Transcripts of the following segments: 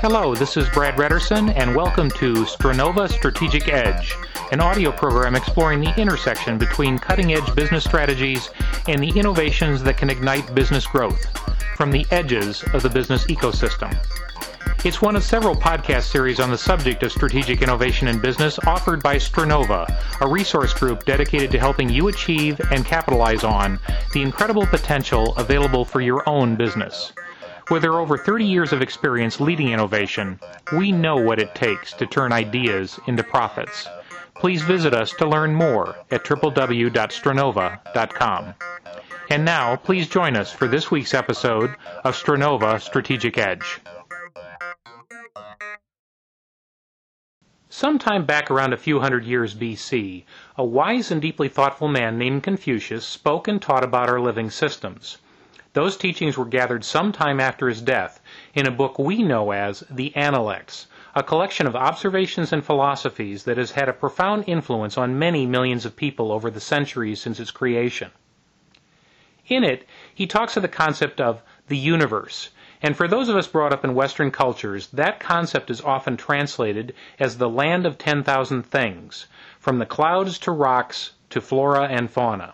Hello, this is Brad Redderson, and welcome to Stronova Strategic Edge, an audio program exploring the intersection between cutting edge business strategies and the innovations that can ignite business growth from the edges of the business ecosystem. It's one of several podcast series on the subject of strategic innovation in business offered by Stronova, a resource group dedicated to helping you achieve and capitalize on the incredible potential available for your own business. With our over 30 years of experience leading innovation, we know what it takes to turn ideas into profits. Please visit us to learn more at www.stronova.com. And now, please join us for this week's episode of Stronova Strategic Edge. Sometime back around a few hundred years BC, a wise and deeply thoughtful man named Confucius spoke and taught about our living systems. Those teachings were gathered some time after his death in a book we know as the Analects, a collection of observations and philosophies that has had a profound influence on many millions of people over the centuries since its creation. In it, he talks of the concept of the universe, and for those of us brought up in Western cultures, that concept is often translated as the land of 10,000 things, from the clouds to rocks to flora and fauna.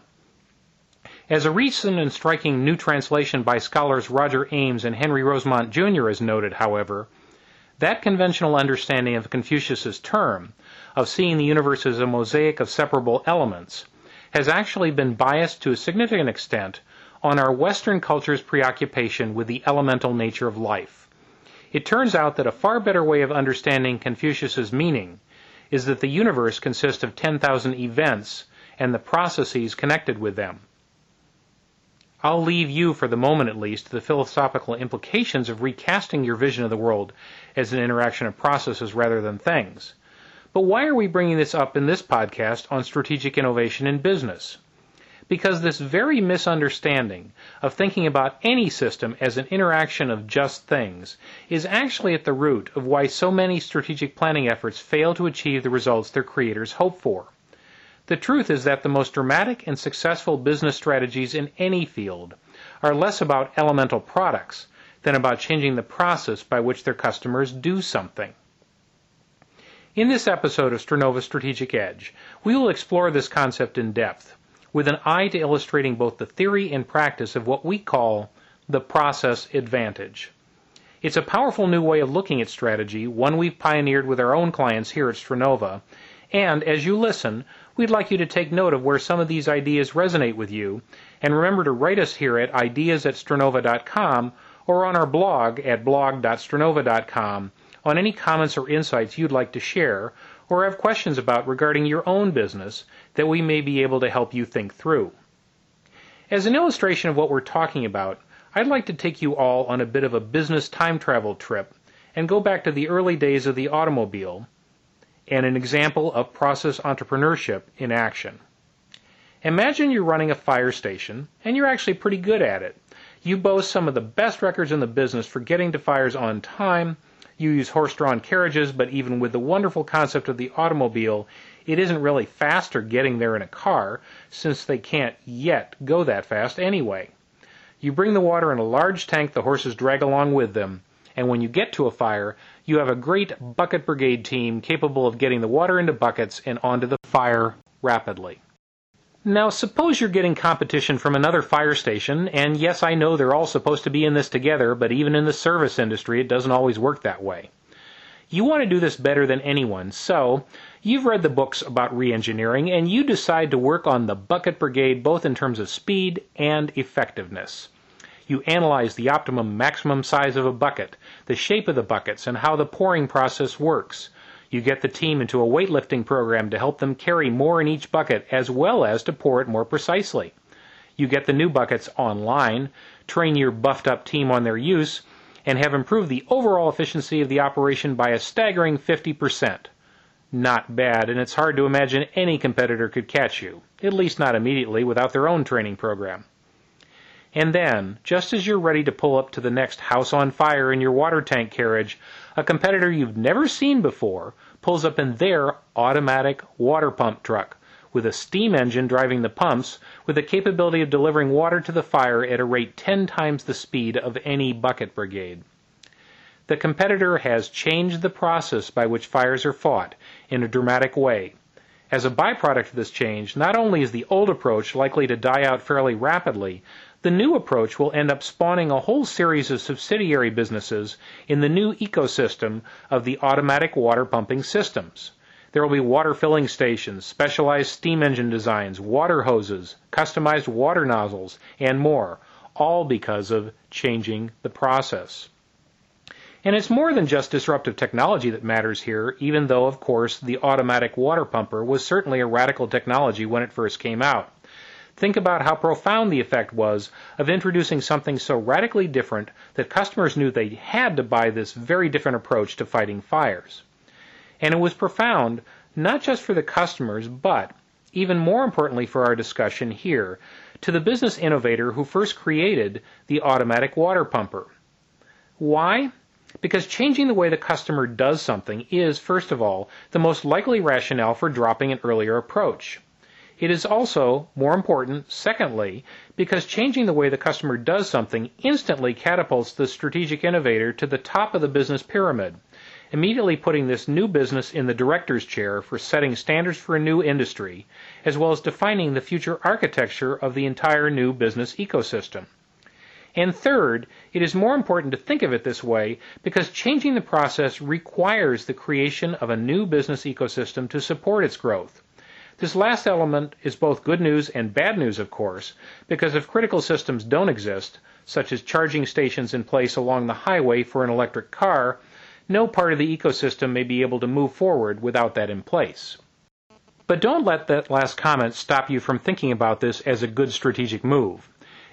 As a recent and striking new translation by scholars Roger Ames and Henry Rosemont Jr. has noted, however, that conventional understanding of Confucius's term, of seeing the universe as a mosaic of separable elements, has actually been biased to a significant extent on our Western culture's preoccupation with the elemental nature of life. It turns out that a far better way of understanding Confucius's meaning is that the universe consists of 10,000 events and the processes connected with them. I'll leave you, for the moment at least, to the philosophical implications of recasting your vision of the world as an interaction of processes rather than things. But why are we bringing this up in this podcast on strategic innovation in business? Because this very misunderstanding of thinking about any system as an interaction of just things is actually at the root of why so many strategic planning efforts fail to achieve the results their creators hope for. The truth is that the most dramatic and successful business strategies in any field are less about elemental products than about changing the process by which their customers do something. In this episode of Stronova Strategic Edge, we will explore this concept in depth, with an eye to illustrating both the theory and practice of what we call the process advantage. It's a powerful new way of looking at strategy, one we've pioneered with our own clients here at Stronova, and as you listen, we'd like you to take note of where some of these ideas resonate with you, and remember to write us here at ideas at stronova.com or on our blog at blog.stronova.com on any comments or insights you'd like to share or have questions about regarding your own business that we may be able to help you think through. As an illustration of what we're talking about, I'd like to take you all on a bit of a business time travel trip and go back to the early days of the automobile and an example of process entrepreneurship in action. Imagine you're running a fire station, and you're actually pretty good at it. You boast some of the best records in the business for getting to fires on time. You use horse drawn carriages, but even with the wonderful concept of the automobile, it isn't really faster getting there in a car, since they can't yet go that fast anyway. You bring the water in a large tank the horses drag along with them, and when you get to a fire, you have a great bucket brigade team capable of getting the water into buckets and onto the fire rapidly. Now, suppose you're getting competition from another fire station, and yes, I know they're all supposed to be in this together, but even in the service industry, it doesn't always work that way. You want to do this better than anyone, so you've read the books about reengineering, and you decide to work on the bucket brigade both in terms of speed and effectiveness. You analyze the optimum maximum size of a bucket, the shape of the buckets, and how the pouring process works. You get the team into a weightlifting program to help them carry more in each bucket as well as to pour it more precisely. You get the new buckets online, train your buffed up team on their use, and have improved the overall efficiency of the operation by a staggering 50%. Not bad, and it's hard to imagine any competitor could catch you, at least not immediately without their own training program. And then, just as you're ready to pull up to the next house on fire in your water tank carriage, a competitor you've never seen before pulls up in their automatic water pump truck with a steam engine driving the pumps with the capability of delivering water to the fire at a rate 10 times the speed of any bucket brigade. The competitor has changed the process by which fires are fought in a dramatic way. As a byproduct of this change, not only is the old approach likely to die out fairly rapidly, the new approach will end up spawning a whole series of subsidiary businesses in the new ecosystem of the automatic water pumping systems. There will be water filling stations, specialized steam engine designs, water hoses, customized water nozzles, and more, all because of changing the process. And it's more than just disruptive technology that matters here, even though, of course, the automatic water pumper was certainly a radical technology when it first came out. Think about how profound the effect was of introducing something so radically different that customers knew they had to buy this very different approach to fighting fires. And it was profound not just for the customers, but, even more importantly for our discussion here, to the business innovator who first created the automatic water pumper. Why? Because changing the way the customer does something is, first of all, the most likely rationale for dropping an earlier approach. It is also, more important, secondly, because changing the way the customer does something instantly catapults the strategic innovator to the top of the business pyramid, immediately putting this new business in the director's chair for setting standards for a new industry, as well as defining the future architecture of the entire new business ecosystem. And third, it is more important to think of it this way because changing the process requires the creation of a new business ecosystem to support its growth. This last element is both good news and bad news, of course, because if critical systems don't exist, such as charging stations in place along the highway for an electric car, no part of the ecosystem may be able to move forward without that in place. But don't let that last comment stop you from thinking about this as a good strategic move.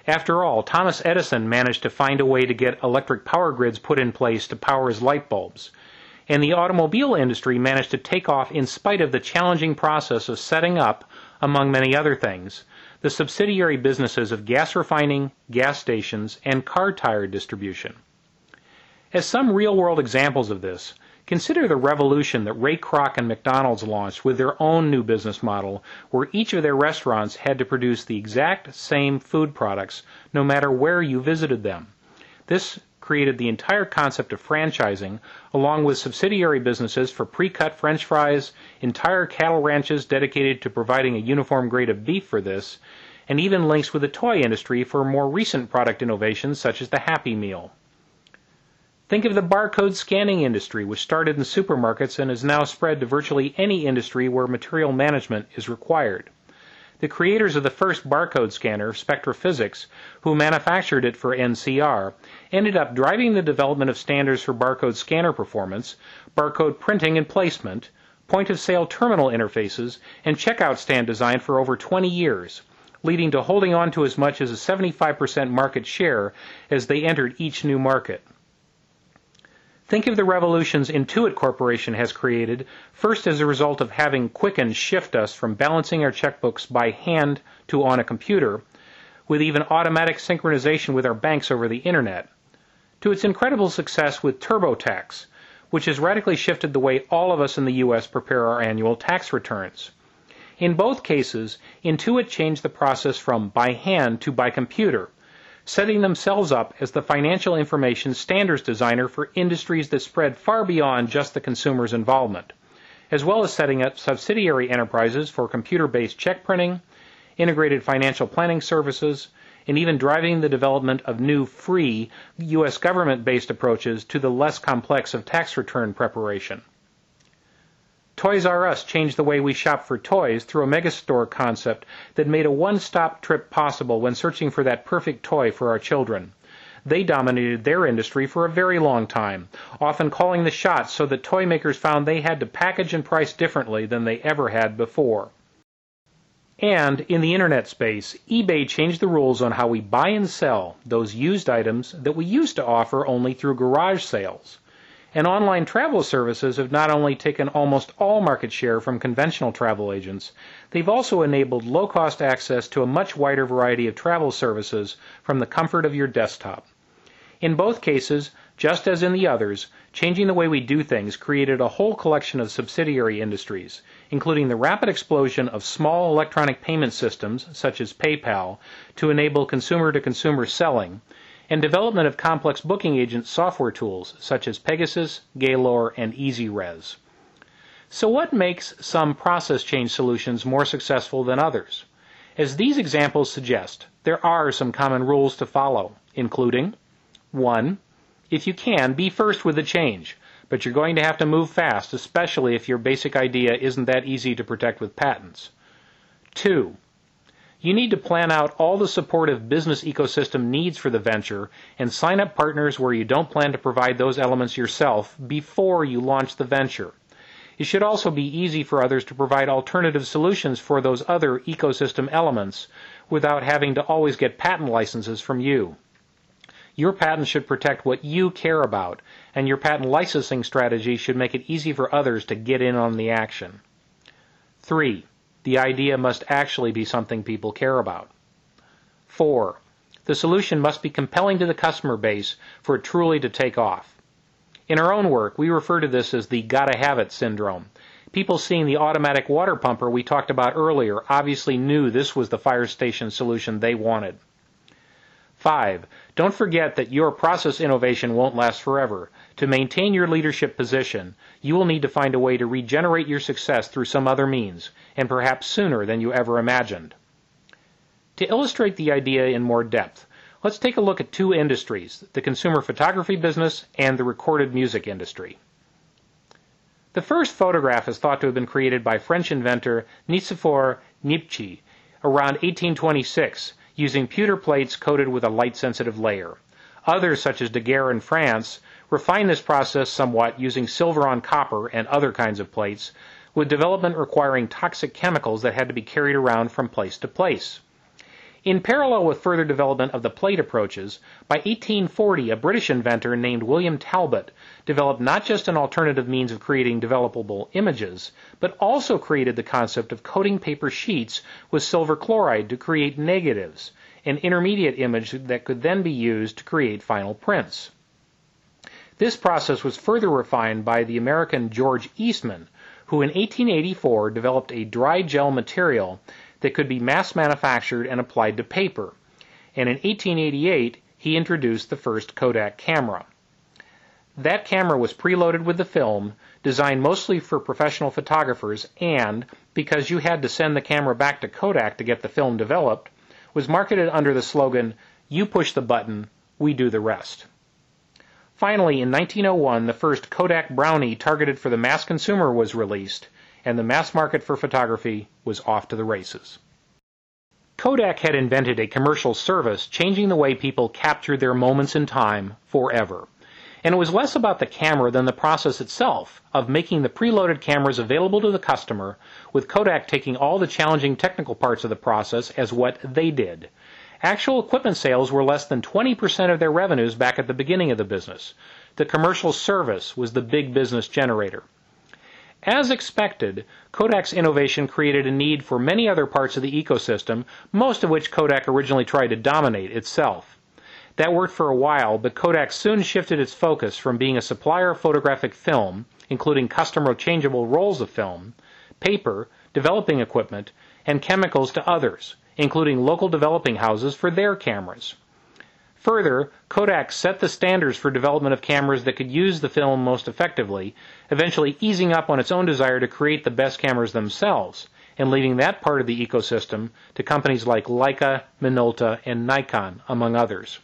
After all, Thomas Edison managed to find a way to get electric power grids put in place to power his light bulbs. And the automobile industry managed to take off in spite of the challenging process of setting up, among many other things, the subsidiary businesses of gas refining, gas stations, and car tire distribution. As some real world examples of this, Consider the revolution that Ray Kroc and McDonald's launched with their own new business model, where each of their restaurants had to produce the exact same food products no matter where you visited them. This created the entire concept of franchising, along with subsidiary businesses for pre cut french fries, entire cattle ranches dedicated to providing a uniform grade of beef for this, and even links with the toy industry for more recent product innovations such as the Happy Meal. Think of the barcode scanning industry, which started in supermarkets and has now spread to virtually any industry where material management is required. The creators of the first barcode scanner, Spectra-Physics, who manufactured it for NCR, ended up driving the development of standards for barcode scanner performance, barcode printing and placement, point of sale terminal interfaces, and checkout stand design for over 20 years, leading to holding on to as much as a 75% market share as they entered each new market. Think of the revolutions Intuit Corporation has created, first as a result of having Quicken shift us from balancing our checkbooks by hand to on a computer, with even automatic synchronization with our banks over the internet, to its incredible success with TurboTax, which has radically shifted the way all of us in the U.S. prepare our annual tax returns. In both cases, Intuit changed the process from by hand to by computer setting themselves up as the financial information standards designer for industries that spread far beyond just the consumer's involvement, as well as setting up subsidiary enterprises for computer based check printing, integrated financial planning services, and even driving the development of new free U.S. government based approaches to the less complex of tax return preparation. Toys R Us changed the way we shop for toys through a megastore concept that made a one stop trip possible when searching for that perfect toy for our children. They dominated their industry for a very long time, often calling the shots so that toy makers found they had to package and price differently than they ever had before. And in the internet space, eBay changed the rules on how we buy and sell those used items that we used to offer only through garage sales. And online travel services have not only taken almost all market share from conventional travel agents, they've also enabled low cost access to a much wider variety of travel services from the comfort of your desktop. In both cases, just as in the others, changing the way we do things created a whole collection of subsidiary industries, including the rapid explosion of small electronic payment systems, such as PayPal, to enable consumer to consumer selling, and development of complex booking agent software tools, such as Pegasus, Gaylor, and EasyRes. So, what makes some process change solutions more successful than others? As these examples suggest, there are some common rules to follow, including 1. If you can, be first with the change, but you're going to have to move fast, especially if your basic idea isn't that easy to protect with patents. 2. You need to plan out all the supportive business ecosystem needs for the venture and sign up partners where you don't plan to provide those elements yourself before you launch the venture. It should also be easy for others to provide alternative solutions for those other ecosystem elements without having to always get patent licenses from you. Your patent should protect what you care about, and your patent licensing strategy should make it easy for others to get in on the action. 3. The idea must actually be something people care about. 4. The solution must be compelling to the customer base for it truly to take off. In our own work, we refer to this as the gotta have it syndrome. People seeing the automatic water pumper we talked about earlier obviously knew this was the fire station solution they wanted. 5. Don't forget that your process innovation won't last forever. To maintain your leadership position, you will need to find a way to regenerate your success through some other means, and perhaps sooner than you ever imagined. To illustrate the idea in more depth, let's take a look at two industries the consumer photography business and the recorded music industry. The first photograph is thought to have been created by French inventor Nicephore Niepce around 1826 using pewter plates coated with a light sensitive layer. Others, such as Daguerre in France, refined this process somewhat using silver on copper and other kinds of plates, with development requiring toxic chemicals that had to be carried around from place to place. In parallel with further development of the plate approaches, by 1840 a British inventor named William Talbot developed not just an alternative means of creating developable images, but also created the concept of coating paper sheets with silver chloride to create negatives, an intermediate image that could then be used to create final prints. This process was further refined by the American George Eastman, who in 1884 developed a dry gel material that could be mass manufactured and applied to paper. And in 1888, he introduced the first Kodak camera. That camera was preloaded with the film, designed mostly for professional photographers, and, because you had to send the camera back to Kodak to get the film developed, was marketed under the slogan, You push the button, we do the rest. Finally, in 1901, the first Kodak Brownie targeted for the mass consumer was released, and the mass market for photography was off to the races. Kodak had invented a commercial service changing the way people captured their moments in time forever. And it was less about the camera than the process itself of making the preloaded cameras available to the customer, with Kodak taking all the challenging technical parts of the process as what they did. Actual equipment sales were less than 20% of their revenues back at the beginning of the business. The commercial service was the big business generator. As expected, Kodak's innovation created a need for many other parts of the ecosystem, most of which Kodak originally tried to dominate itself. That worked for a while, but Kodak soon shifted its focus from being a supplier of photographic film, including custom changeable rolls of film, paper, developing equipment, and chemicals to others, including local developing houses for their cameras. Further, Kodak set the standards for development of cameras that could use the film most effectively, eventually easing up on its own desire to create the best cameras themselves, and leaving that part of the ecosystem to companies like Leica, Minolta, and Nikon, among others.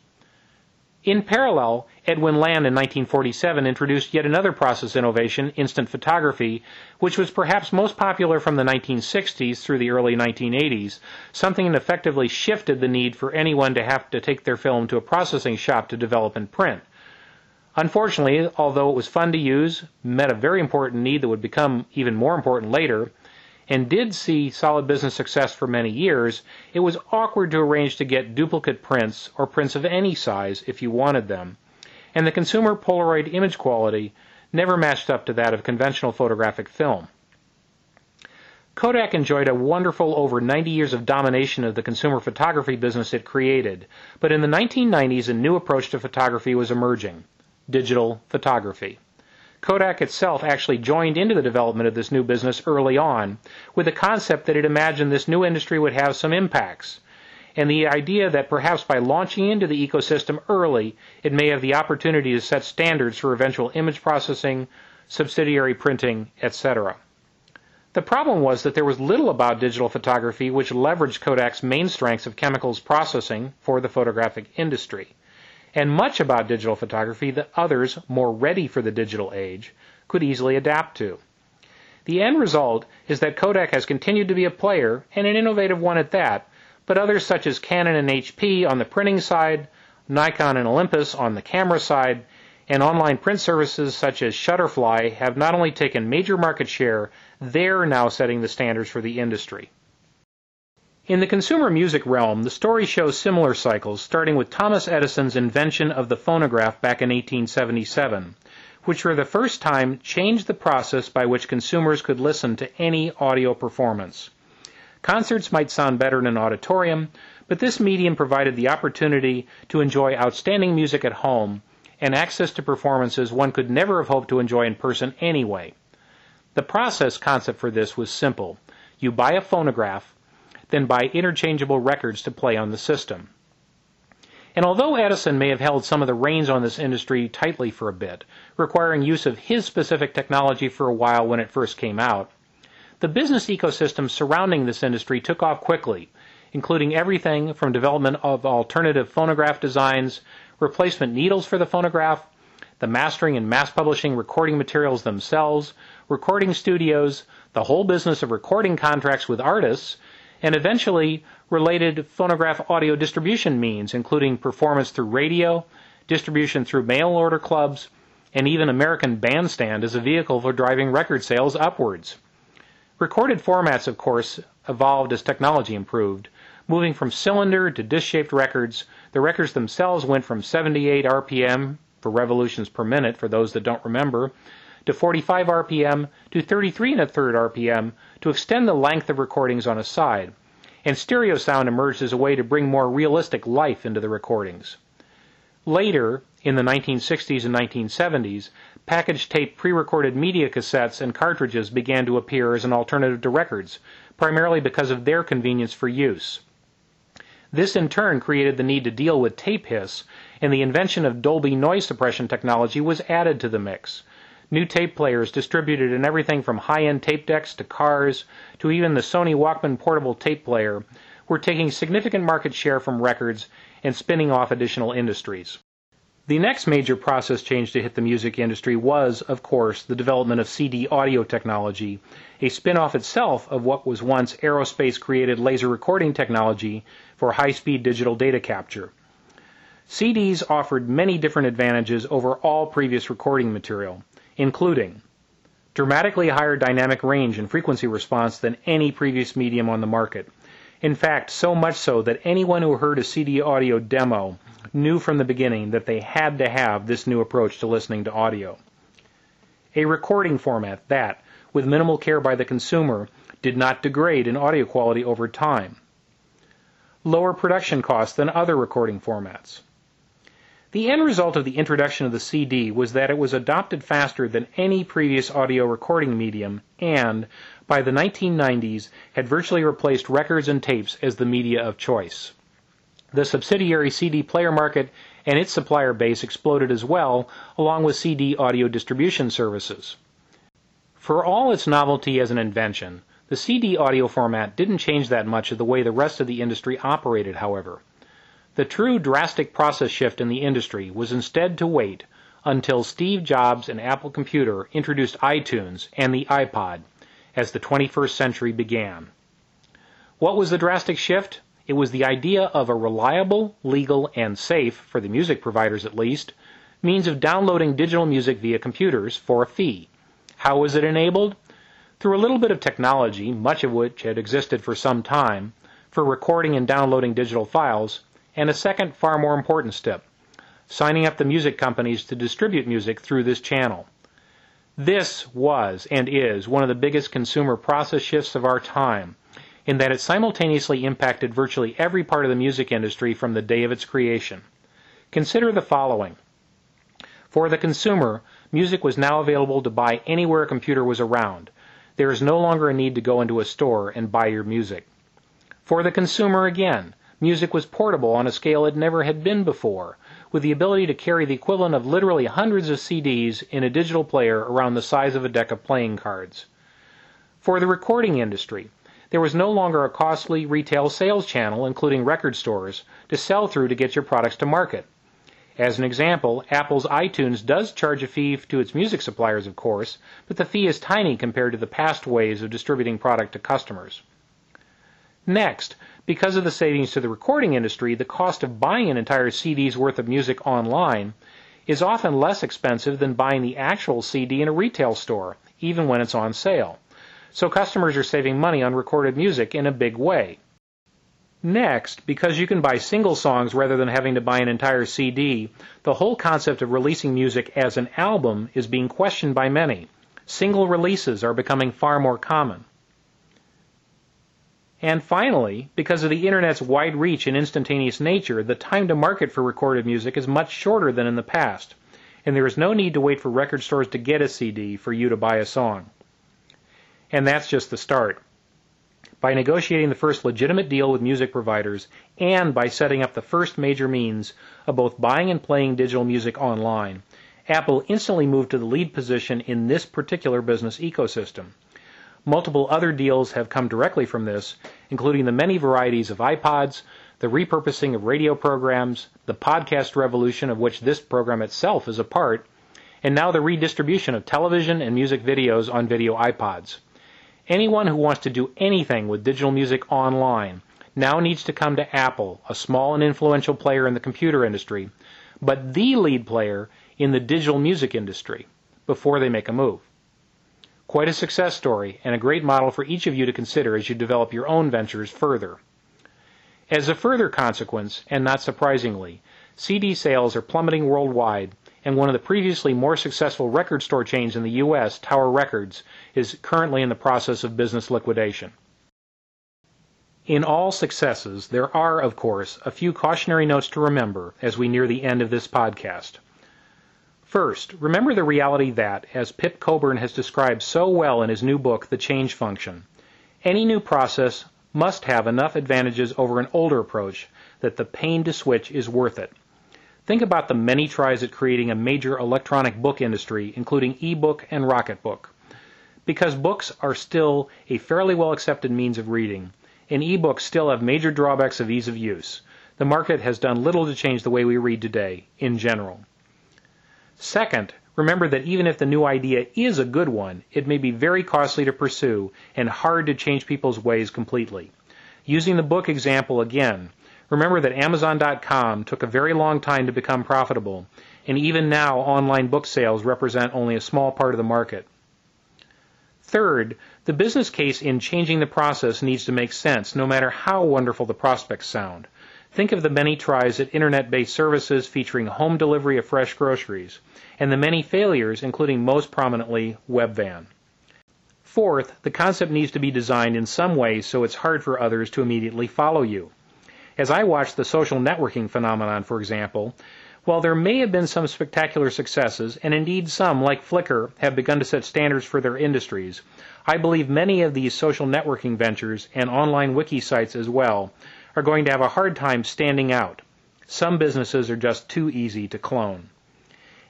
In parallel, Edwin Land in 1947 introduced yet another process innovation, instant photography, which was perhaps most popular from the 1960s through the early 1980s, something that effectively shifted the need for anyone to have to take their film to a processing shop to develop and print. Unfortunately, although it was fun to use, met a very important need that would become even more important later, and did see solid business success for many years, it was awkward to arrange to get duplicate prints or prints of any size if you wanted them. And the consumer Polaroid image quality never matched up to that of conventional photographic film. Kodak enjoyed a wonderful over 90 years of domination of the consumer photography business it created, but in the 1990s a new approach to photography was emerging digital photography. Kodak itself actually joined into the development of this new business early on, with the concept that it imagined this new industry would have some impacts, and the idea that perhaps by launching into the ecosystem early, it may have the opportunity to set standards for eventual image processing, subsidiary printing, etc. The problem was that there was little about digital photography which leveraged Kodak's main strengths of chemicals processing for the photographic industry, and much about digital photography that others, more ready for the digital age, could easily adapt to. The end result is that Kodak has continued to be a player, and an innovative one at that, but others such as Canon and HP on the printing side, Nikon and Olympus on the camera side, and online print services such as Shutterfly have not only taken major market share, they're now setting the standards for the industry. In the consumer music realm, the story shows similar cycles, starting with Thomas Edison's invention of the phonograph back in 1877, which for the first time changed the process by which consumers could listen to any audio performance. Concerts might sound better in an auditorium, but this medium provided the opportunity to enjoy outstanding music at home and access to performances one could never have hoped to enjoy in person anyway. The process concept for this was simple. You buy a phonograph, then buy interchangeable records to play on the system. And although Edison may have held some of the reins on this industry tightly for a bit, requiring use of his specific technology for a while when it first came out, the business ecosystem surrounding this industry took off quickly, including everything from development of alternative phonograph designs replacement needles for the phonograph, the mastering and mass publishing recording materials themselves, recording studios, the whole business of recording contracts with artists, and eventually related phonograph audio distribution means, including performance through radio, distribution through mail order clubs, and even American Bandstand as a vehicle for driving record sales upwards. Recorded formats, of course, evolved as technology improved, moving from cylinder to disc shaped records the records themselves went from 78 RPM for revolutions per minute, for those that don't remember, to 45 RPM to 33 and a third RPM to extend the length of recordings on a side. And stereo sound emerged as a way to bring more realistic life into the recordings. Later, in the 1960s and 1970s, packaged tape pre recorded media cassettes and cartridges began to appear as an alternative to records, primarily because of their convenience for use. This in turn created the need to deal with tape hiss, and the invention of Dolby noise suppression technology was added to the mix. New tape players distributed in everything from high-end tape decks to cars to even the Sony Walkman portable tape player were taking significant market share from records and spinning off additional industries. The next major process change to hit the music industry was, of course, the development of CD audio technology, a spin off itself of what was once aerospace created laser recording technology for high speed digital data capture. CDs offered many different advantages over all previous recording material, including dramatically higher dynamic range and frequency response than any previous medium on the market. In fact, so much so that anyone who heard a CD audio demo knew from the beginning that they had to have this new approach to listening to audio. A recording format that, with minimal care by the consumer, did not degrade in audio quality over time. Lower production costs than other recording formats. The end result of the introduction of the CD was that it was adopted faster than any previous audio recording medium and, by the 1990s, had virtually replaced records and tapes as the media of choice. The subsidiary CD player market and its supplier base exploded as well, along with CD audio distribution services. For all its novelty as an invention, the CD audio format didn't change that much of the way the rest of the industry operated, however. The true drastic process shift in the industry was instead to wait until Steve Jobs and Apple Computer introduced iTunes and the iPod as the 21st century began. What was the drastic shift? It was the idea of a reliable, legal, and safe, for the music providers at least, means of downloading digital music via computers for a fee. How was it enabled? Through a little bit of technology, much of which had existed for some time, for recording and downloading digital files, and a second, far more important step signing up the music companies to distribute music through this channel. This was and is one of the biggest consumer process shifts of our time in that it simultaneously impacted virtually every part of the music industry from the day of its creation. Consider the following. For the consumer, Music was now available to buy anywhere a computer was around. There is no longer a need to go into a store and buy your music. For the consumer again, music was portable on a scale it never had been before, with the ability to carry the equivalent of literally hundreds of CDs in a digital player around the size of a deck of playing cards. For the recording industry, there was no longer a costly retail sales channel, including record stores, to sell through to get your products to market. As an example, Apple's iTunes does charge a fee to its music suppliers, of course, but the fee is tiny compared to the past ways of distributing product to customers. Next, because of the savings to the recording industry, the cost of buying an entire CD's worth of music online is often less expensive than buying the actual CD in a retail store, even when it's on sale. So customers are saving money on recorded music in a big way. Next, because you can buy single songs rather than having to buy an entire CD, the whole concept of releasing music as an album is being questioned by many. Single releases are becoming far more common. And finally, because of the Internet's wide reach and instantaneous nature, the time to market for recorded music is much shorter than in the past, and there is no need to wait for record stores to get a CD for you to buy a song. And that's just the start. By negotiating the first legitimate deal with music providers, and by setting up the first major means of both buying and playing digital music online, Apple instantly moved to the lead position in this particular business ecosystem. Multiple other deals have come directly from this, including the many varieties of iPods, the repurposing of radio programs, the podcast revolution of which this program itself is a part, and now the redistribution of television and music videos on video iPods. Anyone who wants to do anything with digital music online now needs to come to Apple, a small and influential player in the computer industry, but the lead player in the digital music industry, before they make a move. Quite a success story, and a great model for each of you to consider as you develop your own ventures further. As a further consequence, and not surprisingly, CD sales are plummeting worldwide, and one of the previously more successful record store chains in the U.S., Tower Records, is currently in the process of business liquidation. In all successes, there are, of course, a few cautionary notes to remember as we near the end of this podcast. First, remember the reality that, as Pip Coburn has described so well in his new book, The Change Function, any new process must have enough advantages over an older approach that the pain to switch is worth it. Think about the many tries at creating a major electronic book industry, including e-book and Rocketbook. Because books are still a fairly well accepted means of reading, and e-books still have major drawbacks of ease of use, the market has done little to change the way we read today, in general. Second, remember that even if the new idea is a good one, it may be very costly to pursue and hard to change people's ways completely. Using the book example again, remember that Amazon.com took a very long time to become profitable, and even now online book sales represent only a small part of the market. Third, the business case in changing the process needs to make sense, no matter how wonderful the prospects sound. Think of the many tries at internet based services featuring home delivery of fresh groceries, and the many failures, including most prominently Webvan. Fourth, the concept needs to be designed in some way so it's hard for others to immediately follow you. As I watch the social networking phenomenon, for example, while there may have been some spectacular successes, and indeed some, like Flickr, have begun to set standards for their industries, I believe many of these social networking ventures and online wiki sites as well are going to have a hard time standing out. Some businesses are just too easy to clone.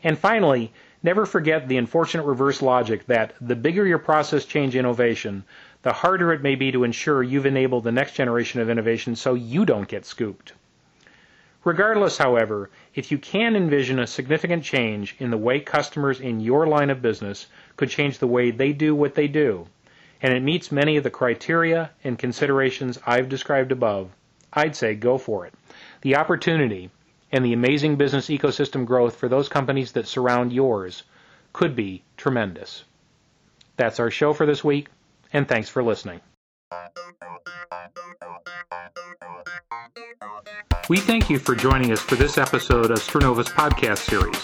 And finally, never forget the unfortunate reverse logic that the bigger your process change innovation, the harder it may be to ensure you've enabled the next generation of innovation so you don't get scooped. Regardless, however, if you can envision a significant change in the way customers in your line of business could change the way they do what they do, and it meets many of the criteria and considerations I've described above, I'd say go for it. The opportunity and the amazing business ecosystem growth for those companies that surround yours could be tremendous. That's our show for this week, and thanks for listening. We thank you for joining us for this episode of Stranova's podcast series.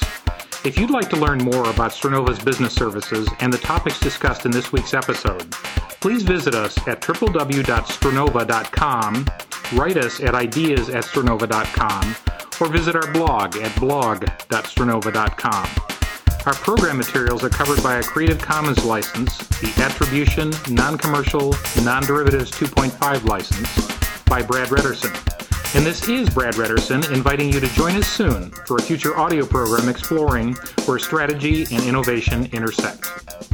If you'd like to learn more about Stranova's business services and the topics discussed in this week's episode, please visit us at www.stranova.com write us at ideas at stranova.com or visit our blog at blog.stranova.com. Our program materials are covered by a Creative Commons license, the Attribution, Non-Commercial, Non-Derivatives 2.5 license, by Brad Redderson. And this is Brad Redderson inviting you to join us soon for a future audio program exploring where strategy and innovation intersect.